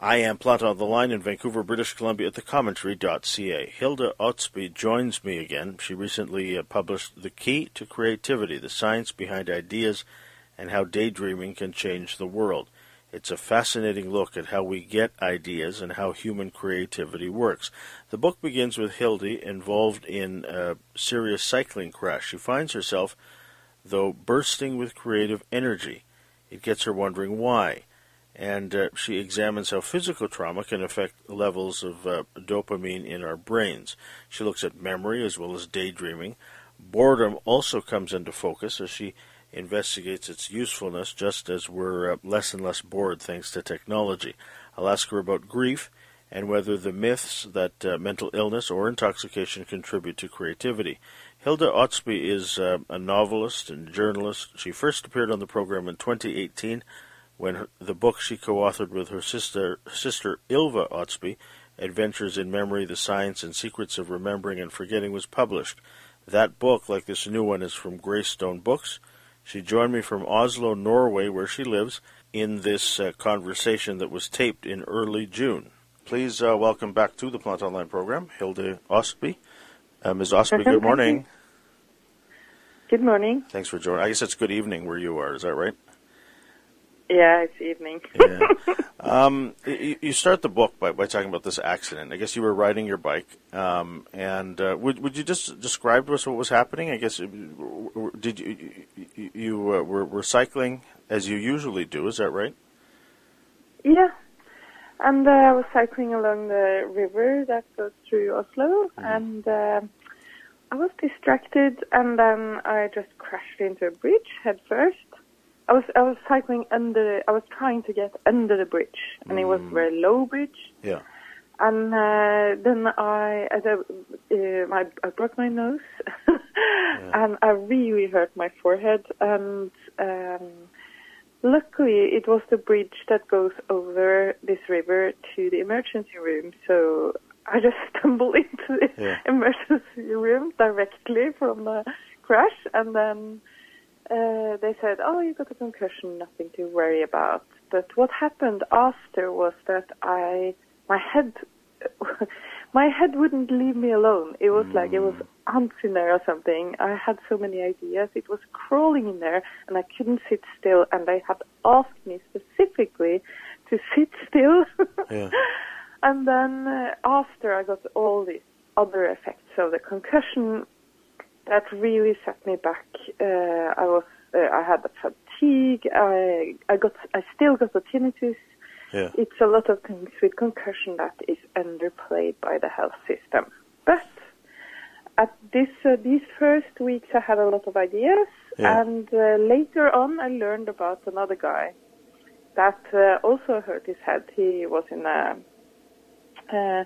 I am Planta on the Line in Vancouver, British Columbia at thecommentary.ca. Hilde Østby joins me again. She recently uh, published The Key to Creativity, the science behind ideas and how daydreaming can change the world. It's a fascinating look at how we get ideas and how human creativity works. The book begins with Hilde involved in a serious cycling crash. She finds herself, though, bursting with creative energy. It gets her wondering why and uh, she examines how physical trauma can affect levels of uh, dopamine in our brains. She looks at memory as well as daydreaming. Boredom also comes into focus as she investigates its usefulness, just as we're uh, less and less bored thanks to technology. I'll ask her about grief and whether the myths that uh, mental illness or intoxication contribute to creativity. Hilde Østby is uh, a novelist and journalist. She first appeared on the program in 2018 when her, the book she co-authored with her sister, sister Ylva Østby, Adventures in Memory, The Science and Secrets of Remembering and Forgetting, was published. That book, like this new one, is from Greystone Books. She joined me from Oslo, Norway, where she lives, in this uh, conversation that was taped in early June. Please uh, welcome back to the Planta Online program, Hilde Østby. Uh, Ms. Østby, good morning. Good morning. Thanks for joining. I guess it's good evening where you are. Is that right? Yeah, it's evening. yeah. Um, you, you, start the book by, by talking about this accident. I guess you were riding your bike, um, and uh, would would you just describe to us what was happening? I guess uh, did you you, you uh, were, were cycling as you usually do? Is that right? Yeah, and uh, I was cycling along the river that goes through Oslo, mm-hmm. and uh, I was distracted, and then I just crashed into a bridge head first I was I was cycling under. I was trying to get under the bridge, and mm. it was a mm. very low bridge. Yeah. And uh, then I, uh, uh, I, I broke my nose, yeah. and I really hurt my forehead. And um, luckily, it was the bridge that goes over this river to the emergency room. So I just stumbled into the yeah. emergency room directly from the crash, and then uh, they said, "Oh, you got a concussion, nothing to worry about." But what happened after was that I, my head, my head wouldn't leave me alone. It was mm. like it was mm. ants in there or something. I had so many ideas. It was crawling in there, and I couldn't sit still. And they had asked me specifically to sit still. yeah. And then uh, after I got all these other effects, of the concussion that really set me back. Uh, I was, uh, I had the fatigue. I, I got, I still got the tinnitus. Yeah. It's a lot of things with concussion that is underplayed by the health system. But at this, uh, these first weeks, I had a lot of ideas, yeah. and uh, later on, I learned about another guy that uh, also hurt his head. He was in a uh,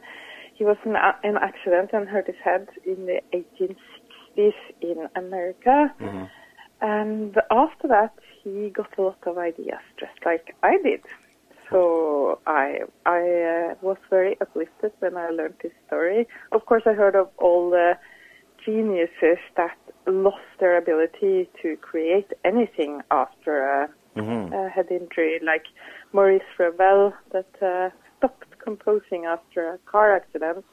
he was in an accident and hurt his head in the 1860s this in America. Mm-hmm. And after that, he got a lot of ideas, just like I did. So I I uh, was very uplifted when I learned this story. Of course, I heard of all the geniuses that lost their ability to create anything after a, mm-hmm. a head injury, like Maurice Ravel that uh, stopped composing after a car accident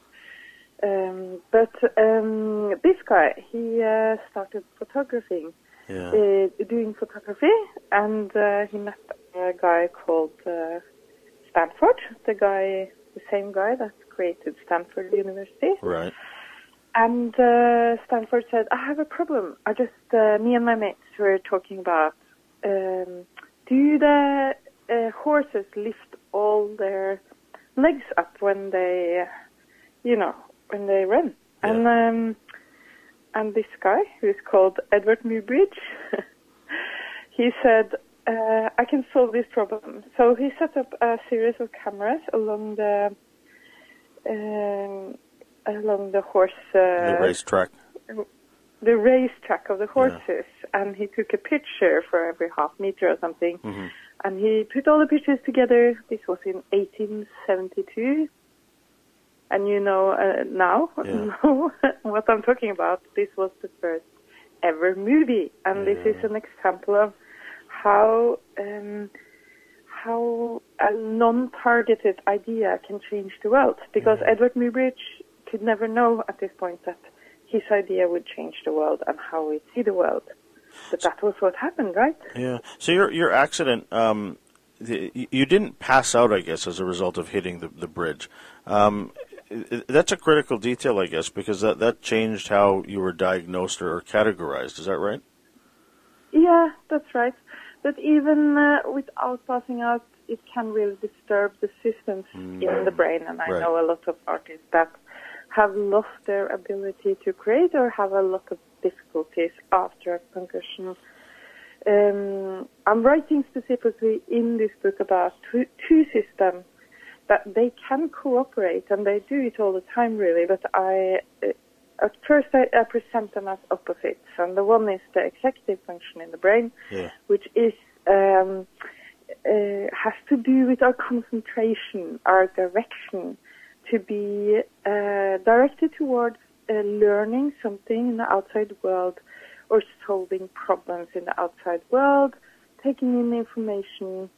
um, but um, this guy, he uh, started photographing, yeah. uh, doing photography, and uh, he met a guy called uh, Stanford, the guy, the same guy that created Stanford University. Right. And uh, Stanford said, "I have a problem. I just, uh, me and my mates were talking about, um, do the horses lift all their legs up when they, you know, when they run. Yeah. And um, and this guy who is called Edward Muybridge, he said, uh, "I can solve this problem." So he set up a series of cameras along the um, along the horse uh, the racetrack. The racetrack of the horses, yeah. and he took a picture for every half meter or something, mm-hmm. and he put all the pictures together. This was in 1872, and you know uh, now yeah. what I'm talking about. This was the first ever movie, and yeah. this is an example of how um, how a non-targeted idea can change the world. Because Yeah. Edward Muybridge could never know at this point that his idea would change the world and how we see the world. But that was what happened, right? Yeah. So your your accident, um, the, you- didn't pass out, I guess, as a result of hitting the the bridge. Um, that's a critical detail, I guess, because that that changed how you were diagnosed or, or categorized. Is that right? Yeah, that's right. But even uh, without passing out, it can really disturb the systems in the brain. And I Right. know a lot of artists that have lost their ability to create or have a lot of difficulties after a concussion. Um, I'm writing specifically in this book about two, two systems that they can cooperate, and they do it all the time, really. But I, uh, at first, I, I present them as opposites, and the one is the executive function in the brain, Yeah. which is um, uh, has to do with our concentration, our direction, to be uh, directed towards uh, learning something in the outside world or solving problems in the outside world, taking in information,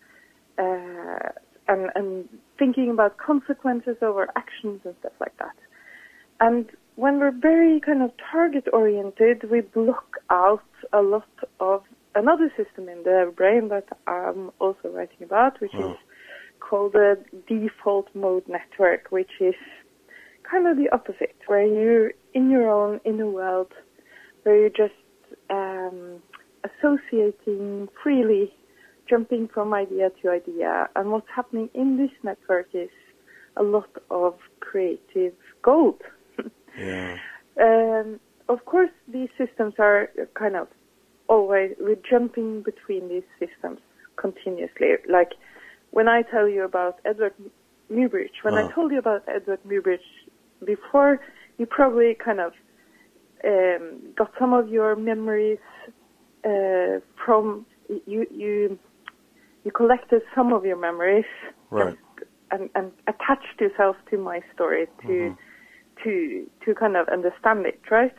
uh, and, and thinking about consequences of our actions and stuff like that. And when we're very kind of target oriented, we block out a lot of another system in the brain that I'm also writing about, which Oh. is called the default mode network, which is kind of the opposite, where you're in your own inner world, where you're just um, associating freely, jumping from idea to idea. And what's happening in this network is a lot of creative gold. Yeah. Um, of course, these systems are kind of always, we're jumping between these systems continuously. Like when I tell you about Edward Muybridge, when Oh. I told you about Edward Muybridge before, you probably kind of um, got some of your memories uh, from, you, you, you collected some of your memories Right. and, and attached yourself to my story to to to kind of understand it, right?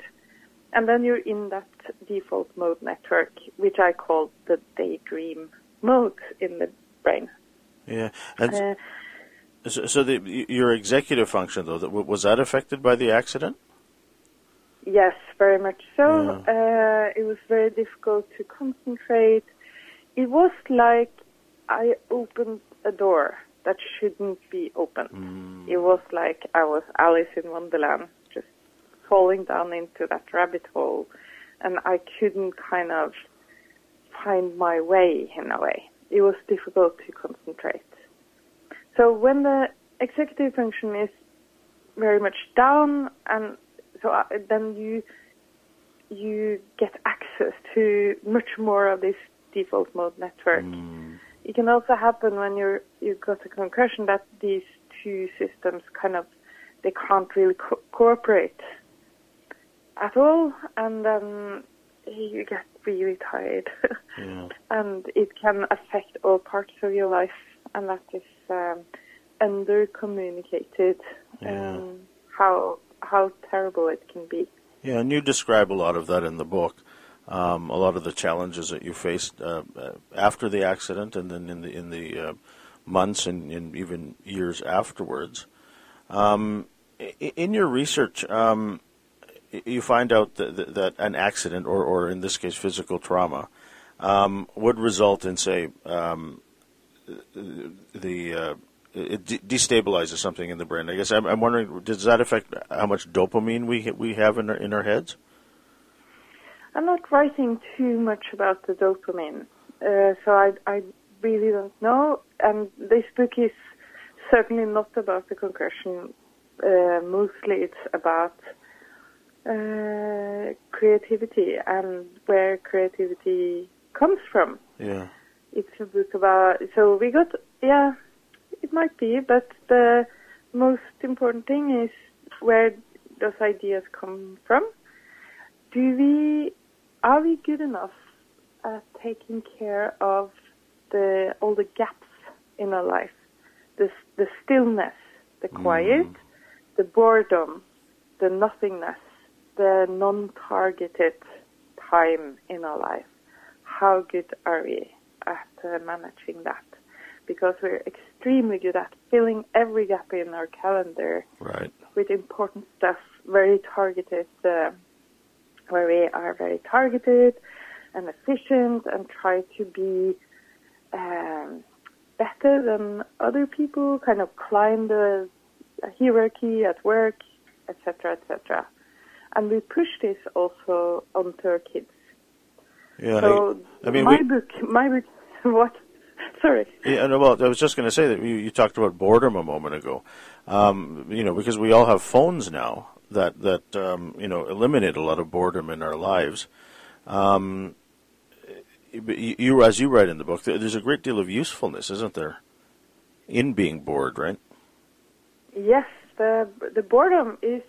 And then you're in that default mode network, which I call the daydream mode in the brain. Yeah. And Uh, so, so the, your executive function, though, was that affected by the accident? yes, very much so. Uh, it was very difficult to concentrate. It was like I opened a door that shouldn't be open. Mm. It was like I was Alice in Wonderland, just falling down into that rabbit hole, and I couldn't kind of find my way in a way. It was difficult to concentrate. So when the executive function is very much down, and so I, then you you get access to much more of this default mode network. Mm. It can also happen when you're you've got a concussion that these two systems kind of they can't really co- cooperate at all, and then you get really tired, Yeah. and it can affect all parts of your life, and that is um, under communicated. Yeah. Um, how how terrible it can be. Yeah, and you describe a lot of that in the book. Um, a lot of the challenges that you faced uh, uh, after the accident, and then in the in the uh, months and, and even years afterwards. Um, in your research, um, you find out that, that, an accident, or, or in this case, physical trauma, um, would result in, say, um, the uh, it de- destabilizes something in the brain. I guess I'm, I'm wondering, does that affect how much dopamine we we have in our, in our heads? I'm not writing too much about the dopamine, uh, so I, I really don't know. And this book is certainly not about the concussion. Uh, mostly it's about uh, creativity and where creativity comes from. Yeah. It's a book about, so we got, yeah, it might be, but the most important thing is where those ideas come from. Do we, are we good enough at taking care of the, all the gaps in our life? The, the stillness, the quiet, the boredom, the nothingness, the non-targeted time in our life. How good are we at uh, managing that? Because we're extremely good at filling every gap in our calendar Right. with important stuff, very targeted, uh, where we are very targeted and efficient and try to be um, better than other people, kind of climb the hierarchy at work, etc., etc. And we push this also onto our kids. Yeah. so I, I mean, my we, book, my book, what? Sorry. Yeah, no, well, I was just going to say that you, you talked about boredom a moment ago. Um, you know, because we all have phones now that that um, you know eliminate a lot of boredom in our lives. Um, you, you, as you write in the book, there's a great deal of usefulness, isn't there, in being bored, right? Yes, the the boredom is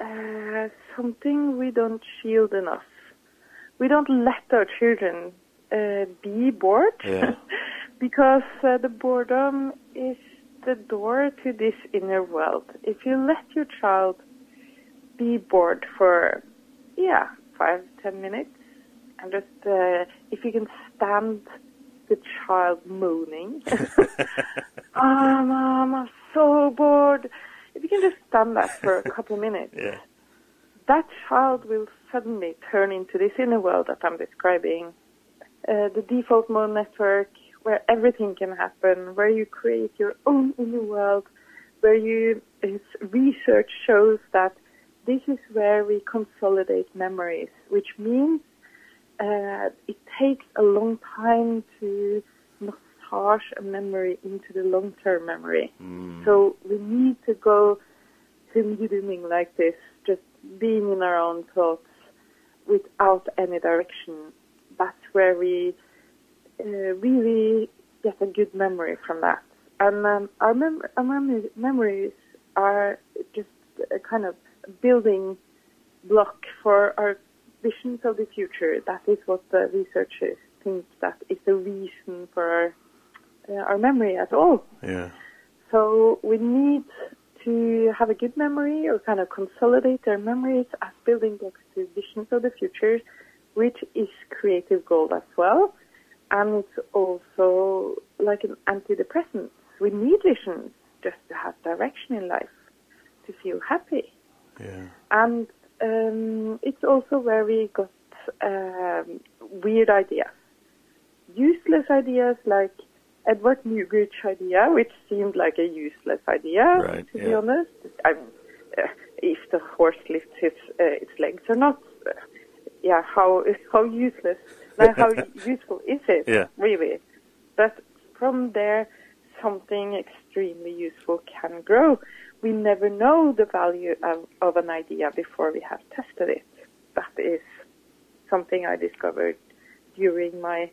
uh, something we don't shield enough. We don't let our children uh, be bored Yeah. because uh, the boredom is the door to this inner world. If you let your child be bored for, yeah, five, ten minutes, and just uh, if you can stand the child moaning, oh, mom, I'm so bored. If you can just stand that for a couple of minutes, Yeah. that child will suddenly turn into this inner world that I'm describing. Uh, the default mode network, where everything can happen, where you create your own inner world, where you, research shows that this is where we consolidate memories, which means uh, it takes a long time to massage a memory into the long-term memory. So we need to go doing like this, just being in our own thoughts without any direction. That's where we uh, really get a good memory from that. And um, our, mem- our mem- memories are just a kind of building block for our visions of the future. That is what the researchers think that is the reason for our, uh, our memory at all. Yeah. So we need to have a good memory or kind of consolidate our memories as building blocks to visions of the future, which is creative goal as well. And it's also like an antidepressant. We need visions just to have direction in life, to feel happy. Yeah. And um, it's also where we got um, weird ideas. Useless ideas like Edward Muybridge idea, which seemed like a useless idea, Right, to be honest. I mean, uh, if the horse lifts its, uh, its legs or not, uh, yeah, how how useless, like how useful is it, Yeah. really? But from there, something extremely useful can grow. We never know the value of, of an idea before we have tested it. That is something I discovered during my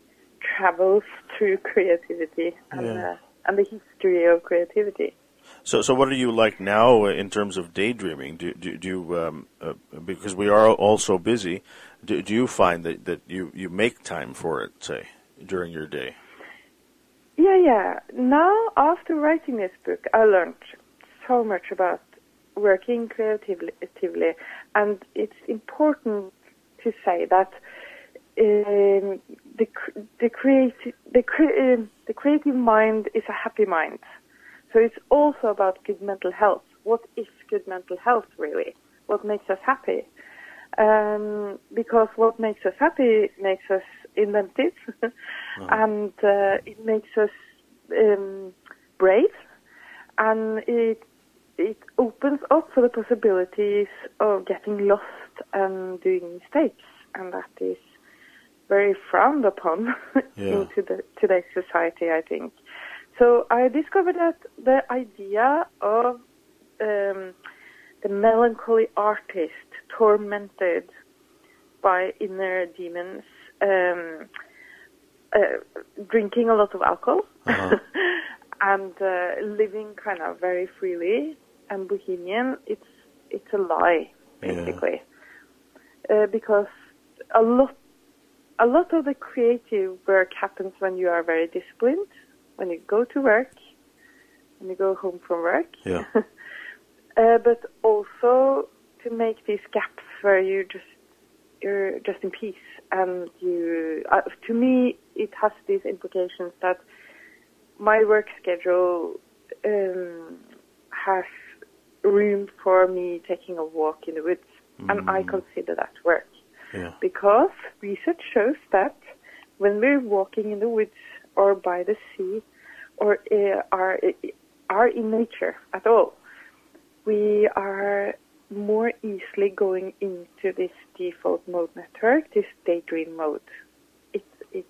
travels through creativity and, Yeah. uh, and the history of creativity. So, so what are you like now in terms of daydreaming? Do, do, do you, um, uh, because we are all so busy, do, do you find that, that you, you make time for it, say, during your day? Yeah, yeah. Now, after writing this book, I learned so much about working creatively, and it's important to say that um, the the creative the cre- um the creative mind is a happy mind. So it's also about good mental health. What is good mental health really? What makes us happy? Um, because what makes us happy makes us inventive, and uh, it makes us um, brave, and it it opens up for the possibilities of getting lost and doing mistakes, and that is very frowned upon Yeah. the today's society, I think. So I discovered that the idea of um, the melancholy artist tormented by inner demons, um, uh, drinking a lot of alcohol, Uh-huh. and uh, living kind of very freely and bohemian. It's it's a lie, Yeah. basically, uh, because a lot a lot of the creative work happens when you are very disciplined, when you go to work, when you go home from work. Yeah. uh, but also to make these gaps where you just you're just in peace and you. Uh, to me, it has these implications that my work schedule um, has room for me taking a walk in the woods, mm. and I mm. consider that work. Yeah. Because research shows that when we're walking in the woods or by the sea or uh, are are in nature at all, we are more easily going into this default mode network, this daydream mode. It it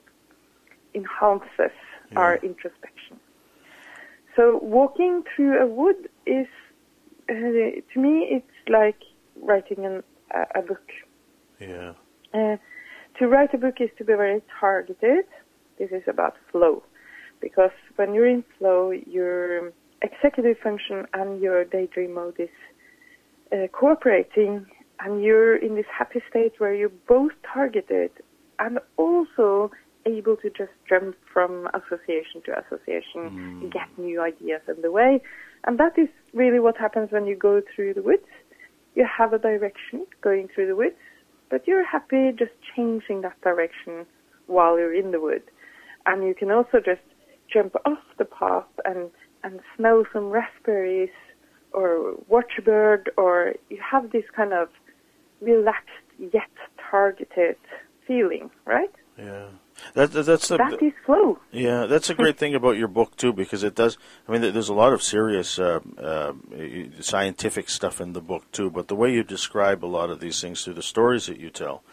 enhances yeah. our introspection. So walking through a wood is, uh, to me, it's like writing an, a, a book. Yeah. Uh, to write a book is to be very targeted. This is about flow, because when you're in flow, your executive function and your daydream mode is uh, cooperating, and you're in this happy state where you're both targeted and also able to just jump from association to association, mm. get new ideas in the way. And that is really what happens when you go through the woods. You have a direction going through the woods, but you're happy just changing that direction while you're in the wood. And you can also just jump off the path and, and smell some raspberries or watch a bird or you have this kind of relaxed yet targeted feeling, right? Yeah. That, that's the, that is flow. Yeah, that's a great thing about your book too, because it does. I mean, there's a lot of serious uh, uh, scientific stuff in the book too, but the way you describe a lot of these things through the stories that you tell,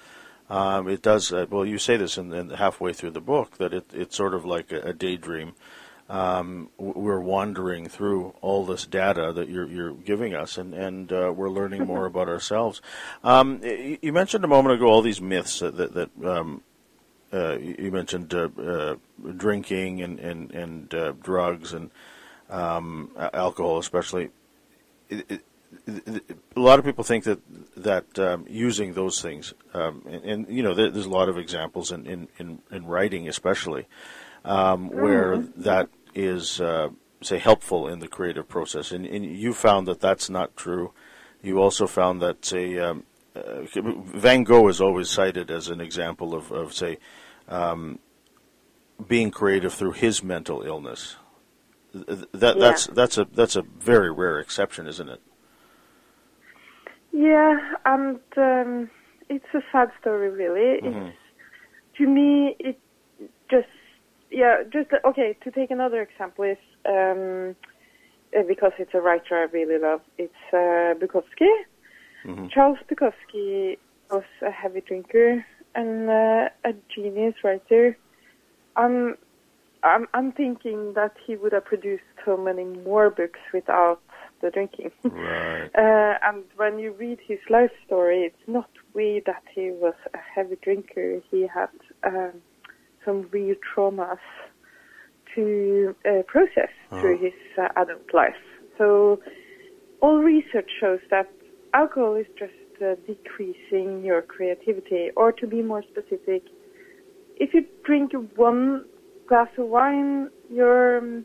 um, it does. Uh, well, you say this in, in, halfway through the book that it, it's sort of like a, a daydream. Um, we're wandering through all this data that you're, you're giving us, and, and uh, we're learning more about ourselves. Um, you mentioned a moment ago all these myths that, that, that um, uh, you mentioned uh, uh, drinking and and and uh, drugs and um, alcohol, especially. It, it, a lot of people think that that um, using those things, um, and, and, you know, there, there's a lot of examples in in, in, in writing, especially um, where mm-hmm. that is, uh, say, helpful in the creative process. And, and, you found that that's not true. You also found that, say, um, uh, Van Gogh is always cited as an example of, of say, um, being creative through his mental illness. That, that's that's a that's a very rare exception, isn't it? Yeah, and um, it's a sad story, really. Mm-hmm. to me, it just yeah, just okay. To take another example is um, uh, because it's a writer I really love. It's uh, Bukowski. Mm-hmm. Charles Bukowski was a heavy drinker and uh, a genius writer. I'm, I'm, I'm thinking that he would have produced so many more books without the drinking. Right. uh, and when you read his life story, it's not we that he was a heavy drinker. He had um, some real traumas to uh, process uh-huh. through his uh, adult life. So all research shows that alcohol is just decreasing your creativity. Or to be more specific, if you drink one glass of wine, your um,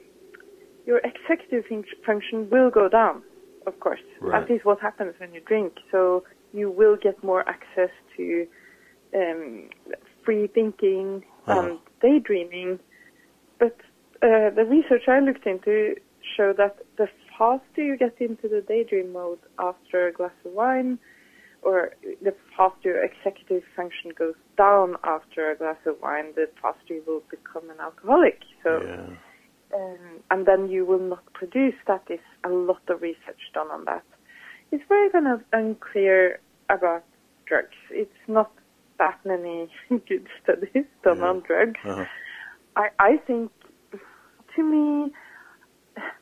your executive function will go down. Of course, right. that is what happens when you drink. So you will get more access to um, free thinking uh-huh. and daydreaming. But uh, the research I looked into showed that the faster you get into the daydream mode after a glass of wine, or the faster executive function goes down after a glass of wine, the faster you will become an alcoholic. So, yeah. um, and then you will not produce. That is a lot of research done on that. It's very kind of unclear about drugs. It's not that many good studies done yeah. on drugs. Uh-huh. I, I think, to me,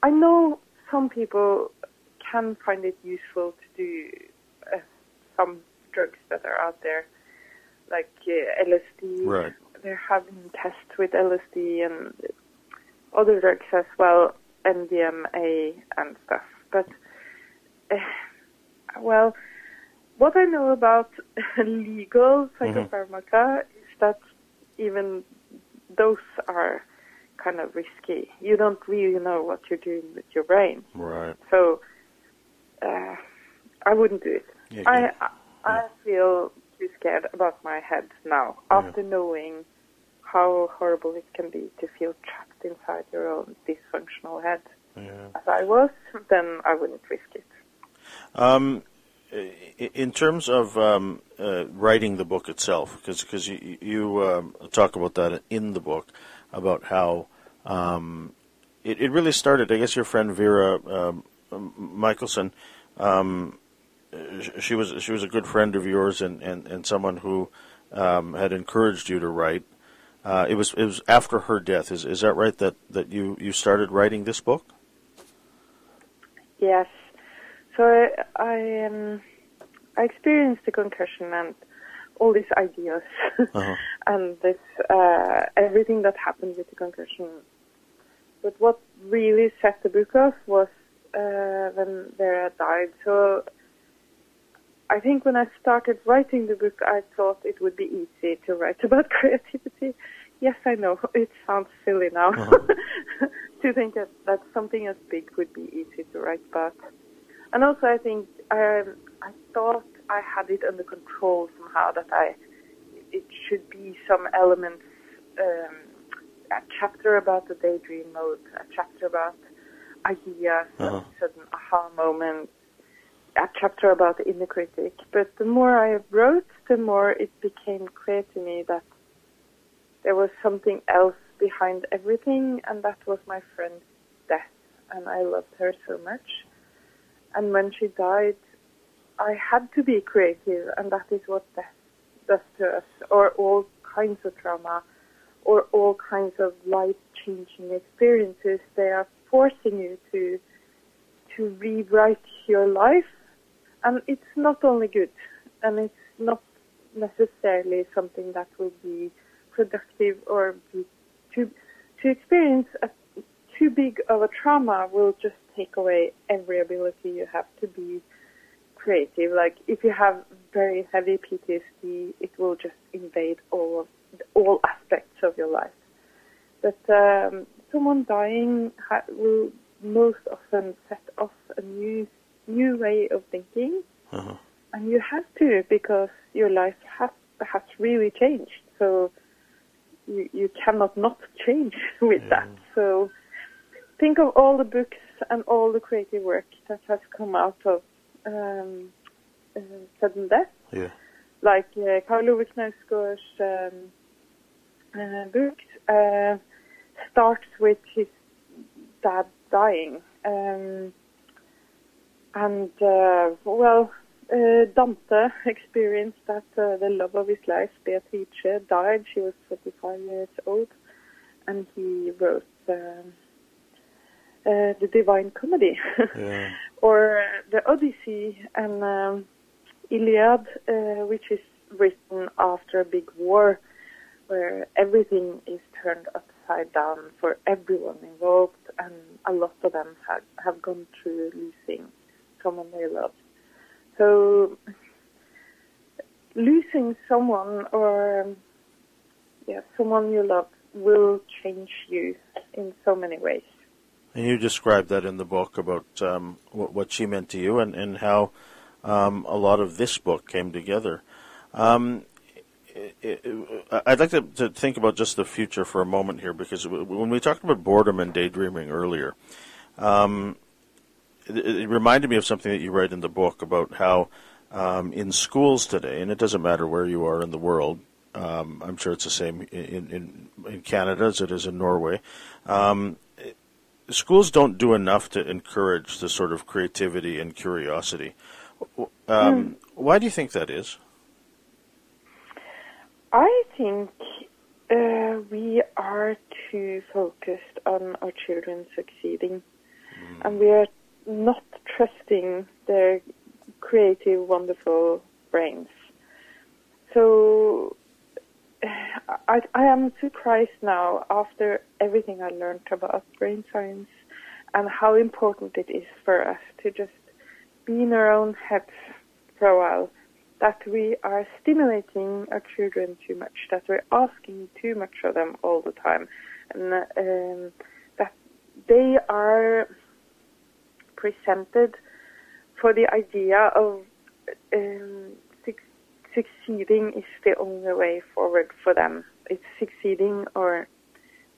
I know some people can find it useful to do some drugs that are out there, like uh, LSD. Right. They're having tests with LSD and other drugs as well, MDMA and stuff. But, uh, well, what I know about legal mm-hmm. psychopharmaca mm-hmm. is that even those are kind of risky. You don't really know what you're doing with your brain. Right. So, uh, I wouldn't do it. Yeah, I, I I feel too scared about my head now after knowing how horrible it can be to feel trapped inside your own dysfunctional head. As I was, then I wouldn't risk it. Um, in terms of um, uh, writing the book itself, because because you, you um, talk about that in the book about how um, it, it really started. I guess your friend Vera um, Michelson, um, she was she was a good friend of yours and, and, and someone who um, had encouraged you to write. Uh, it was it was after her death. Is is that right? That that you, you started writing this book? Yes. So I um, I experienced the concussion and all these ideas uh-huh. and this uh, everything that happened with the concussion. But what really set the book off was uh, when Vera died. So I think when I started writing the book, I thought it would be easy to write about creativity. Yes, I know it sounds silly now uh-huh. to think that, that something as big would be easy to write about. And also, I think um, I thought I had it under control somehow. That I it should be some elements. Um, a chapter about the daydream mode, a chapter about ideas, uh-huh. sudden aha moment, a chapter about the inner critic. But the more I wrote, the more it became clear to me that there was something else behind everything, and that was my friend's death. And I loved her so much. And when she died, I had to be creative, and that is what death does to us, or all kinds of trauma, or all kinds of life-changing experiences. They are forcing you to to rewrite your life, and it's not only good, and it's not necessarily something that will be productive or be to to experience a too big of a trauma will just take away every ability you have to be creative. Like if you have very heavy PTSD, it will just invade all of all aspects of your life. But um, someone dying ha- will most often set off a new new way of thinking, uh-huh. and you have to because your life has has really changed. So you you cannot not change with yeah. that. So think of all the books and all the creative work that has come out of um, uh, sudden death. Yeah. Like uh, Karl Ove Knausgård's um, uh, books uh, starts with his dad dying. Um, and, uh, well, uh, Dante experienced that uh, the love of his life, Beatrice, died. She was 45 years old. And he wrote um, uh, the Divine Comedy, yeah. or uh, the Odyssey and um, Iliad, uh, which is written after a big war, where everything is turned upside down for everyone involved, and a lot of them have, have gone through losing someone they love. So losing someone or um, yeah, someone you love will change you in so many ways. And you described that in the book about um, what, what, she meant to you and, and how um, a lot of this book came together. Um, I'd like to, to, think about just the future for a moment here because when we talked about boredom and daydreaming earlier, um, it, it, reminded me of something that you write in the book about how um, in schools today, and it doesn't matter where you are in the world, um, I'm sure it's the same in, in, in Canada as it is in Norway. Um, schools don't do enough to encourage the sort of creativity and curiosity. Um, mm. Why do you think that is? I think uh, we are too focused on our children succeeding, mm. and we are not trusting their creative, wonderful brains. So I, I am surprised now after everything I learned about brain science and how important it is for us to just be in our own heads for a while that we are stimulating our children too much, that we're asking too much of them all the time, and um, that they are presented for the idea of um, succeeding is the only way forward for them. It's succeeding or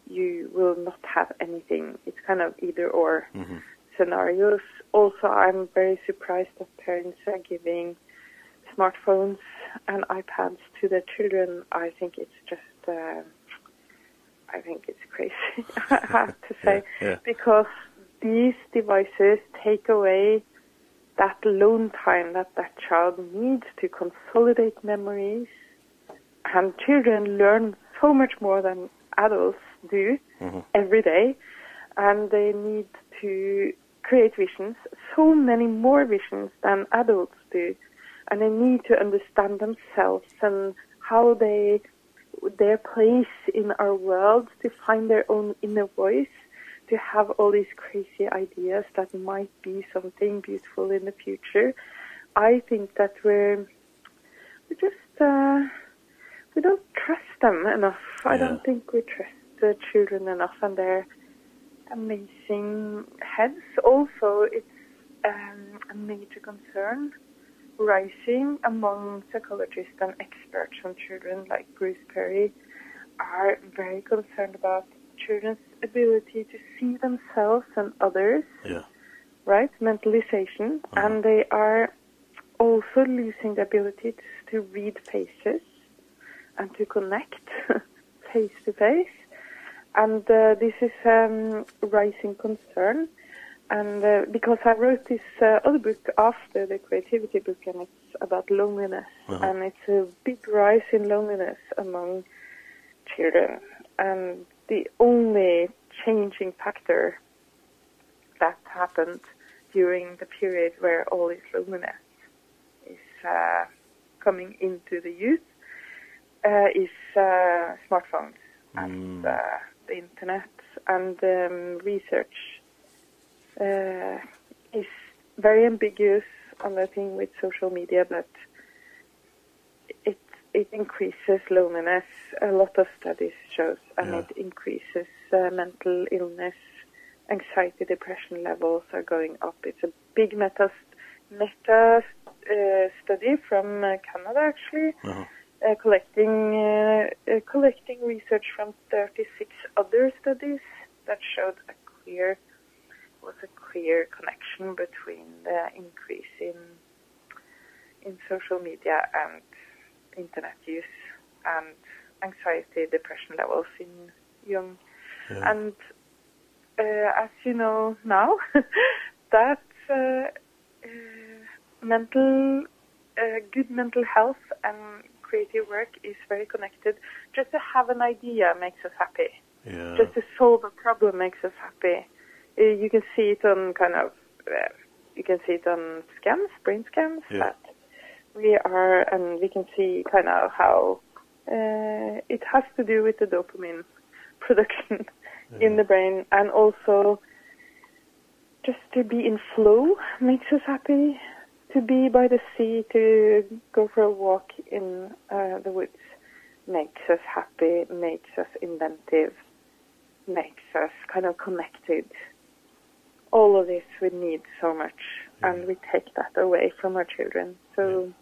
you will not have anything. It's kind of either or Mm-hmm. scenarios. Also, I'm very surprised that parents are giving smartphones and iPads to their children. I think it's just, uh, I think it's crazy. I have to say, Yeah, yeah. because these devices take away that alone time that that child needs to consolidate memories. And children learn so much more than adults do Mhm. every day. And they need to create visions, so many more visions than adults do. And they need to understand themselves and how they, their place in our world, to find their own inner voice, to have all these crazy ideas that might be something beautiful in the future. I think that we're, we just, uh, we don't trust them enough. I don't think we trust the children enough and their amazing heads. Also, it's um, a major concern rising among psychologists and experts on children like Bruce Perry are very concerned about children's ability to see themselves and others, Yeah. right? Mentalization. And they are also losing the ability to, to read faces and to connect face to face. And uh, this is um, rising concern. And uh, because I wrote this uh, other book after the creativity book, and it's about loneliness, Uh-huh. and it's a big rise in loneliness among children. And the only changing factor that happened during the period where all this loneliness is uh, coming into the youth uh, is uh, smartphones and Mm. uh, the internet and um, research uh, is very ambiguous on the thing with social media, but it increases loneliness. A lot of studies shows, and Yeah. it increases uh, mental illness, anxiety, depression levels are going up. It's a big meta meta uh, study from uh, Canada actually Uh-huh. uh, collecting uh, uh, collecting research from 36 other studies that showed a clear was a clear connection between the increase in in social media and internet use and anxiety depression levels in young Yeah. and uh, as you know now that uh, uh, mental uh, good mental health and creative work is very connected. Just to have an idea makes us happy. Yeah. Just to solve a problem makes us happy. Uh, you can see it on kind of, uh, you can see it on scans, brain scans. Yeah. That we are, and we can see kind of how uh, it has to do with the dopamine production in the brain, and also just to be in flow makes us happy. To be by the sea, to go for a walk in uh, the woods makes us happy, makes us inventive, makes us kind of connected. All of this we need so much, and we take that away from our children. So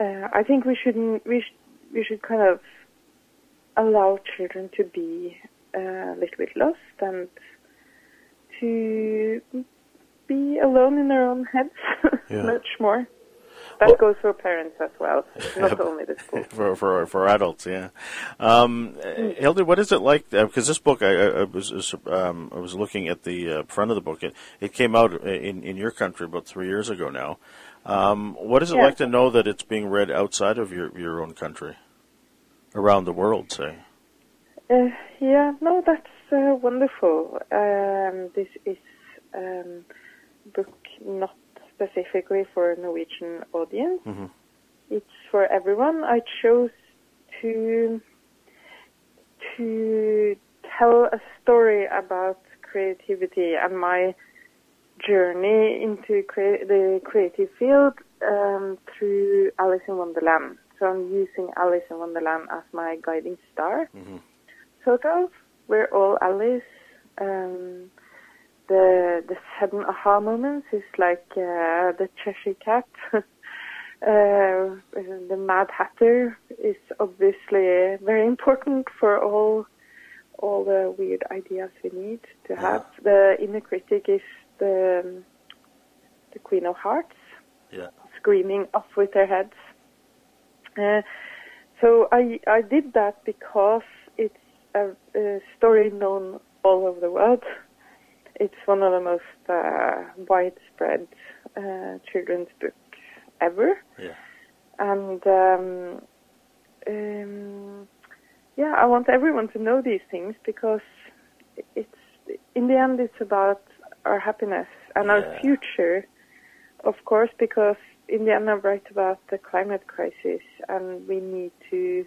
uh, I think we shouldn't. We sh- we should kind of allow children to be uh, a little bit lost and to be alone in their own heads Yeah. much more. That Well- goes for parents as well, not only the school. for for for adults, yeah. Um, uh, Hilde, what is it like? Because this book, I, I, was um, I was looking at the uh, front of the book. It it came out in in your country about three years ago now. Um, what is it Yeah. like to know that it's being read outside of your your own country, around the world, say? Uh, yeah, no, that's uh, wonderful. Um, this is um, book not specifically for a Norwegian audience. Mhm. It's for everyone. I chose to to tell a story about creativity and my journey into crea- the creative field um, through Alice in Wonderland. So I'm using Alice in Wonderland as my guiding star. Mhm. Sort of. We're all Alice. Um, the the sudden aha moments is like uh, the Cheshire Cat. Uh, the Mad Hatter is obviously very important for all all the weird ideas we need to have. Yeah. The inner critic is the the Queen of Hearts, yeah. screaming off with their heads. Uh, so I I did that because it's a, a, story known all over the world. It's one of the most uh, widespread uh, children's books ever. Yeah. And um, um, yeah, I want everyone to know these things because it's in the end it's about our happiness and yeah. our future, of course, because in the end I write about the climate crisis and we need to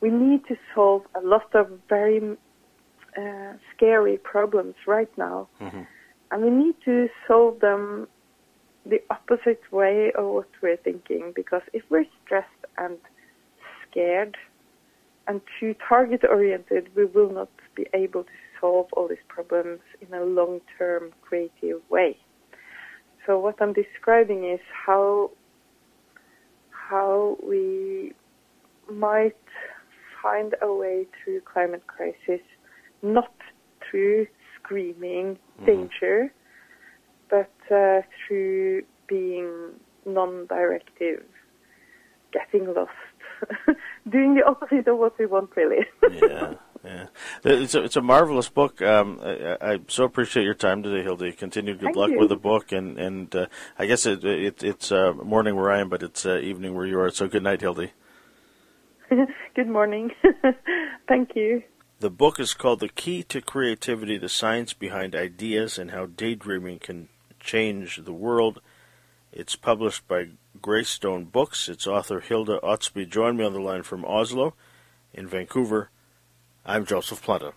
we need to solve a lot of very uh, scary problems right now, mm-hmm. and we need to solve them the opposite way of what we're thinking. Because if we're stressed and scared and too target oriented, we will not be able to solve all these problems in a long term creative way. So what I'm describing is how how we might find a way through climate crisis, not through screaming mm-hmm. danger, but uh, through being non-directive, getting lost, doing the opposite of what we want, really. yeah, yeah. It's a, it's a marvelous book. Um, I, I, so appreciate your time today, Hilde. Continue good Thank luck you. with the book, and and uh, I guess it, it it's uh, morning where I am, but it's uh, evening where you are. So good night, Hilde. good morning. Thank you. The book is called The Key to Creativity The Science Behind Ideas and How Daydreaming Can Change the World. It's published by Greystone Books. Its author Hilde Østby joined me on the line from Oslo. In Vancouver, I'm Joseph Planta.